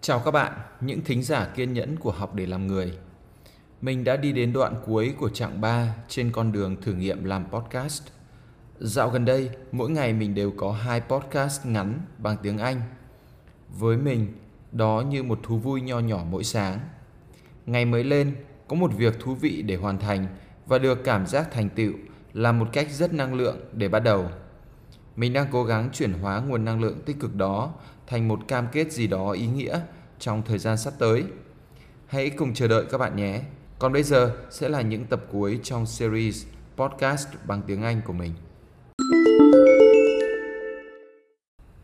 Chào các bạn, những thính giả kiên nhẫn của học để làm người. Mình đã đi đến đoạn cuối của chặng 3 trên con đường thử nghiệm làm podcast. Dạo gần đây, mỗi ngày mình đều có hai podcast ngắn bằng tiếng Anh. Với mình, đó như một thú vui nho nhỏ mỗi sáng. Ngày mới lên, có một việc thú vị để hoàn thành và được cảm giác thành tựu là một cách rất năng lượng để bắt đầu. Mình đang cố gắng chuyển hóa nguồn năng lượng tích cực đó thành một cam kết gì đó ý nghĩa trong thời gian sắp tới. Hãy cùng chờ đợi các bạn nhé. Còn bây giờ sẽ là những tập cuối trong series podcast bằng tiếng Anh của mình.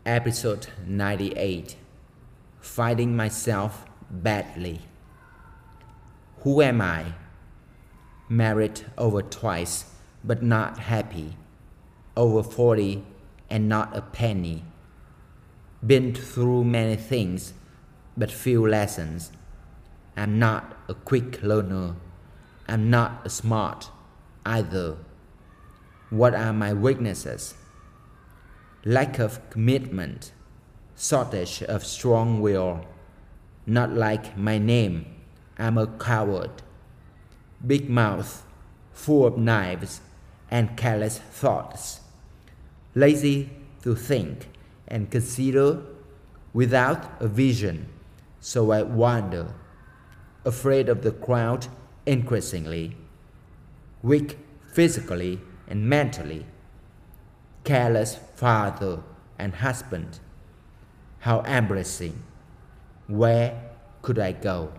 Episode 98 Finding Myself Badly. Who am I? Married over twice, but not happy. Over 40 and not a penny. Been through many things, but few lessons. I'm not a quick learner. I'm not a smart either. What are my weaknesses? Lack of commitment, shortage of strong will. Not like my name, I'm a coward. Big mouth, full of knives and careless thoughts. Lazy to think and consider without a vision, so I wander, afraid of the crowd increasingly, weak physically and mentally, careless father and husband. How embarrassing. Where could I go?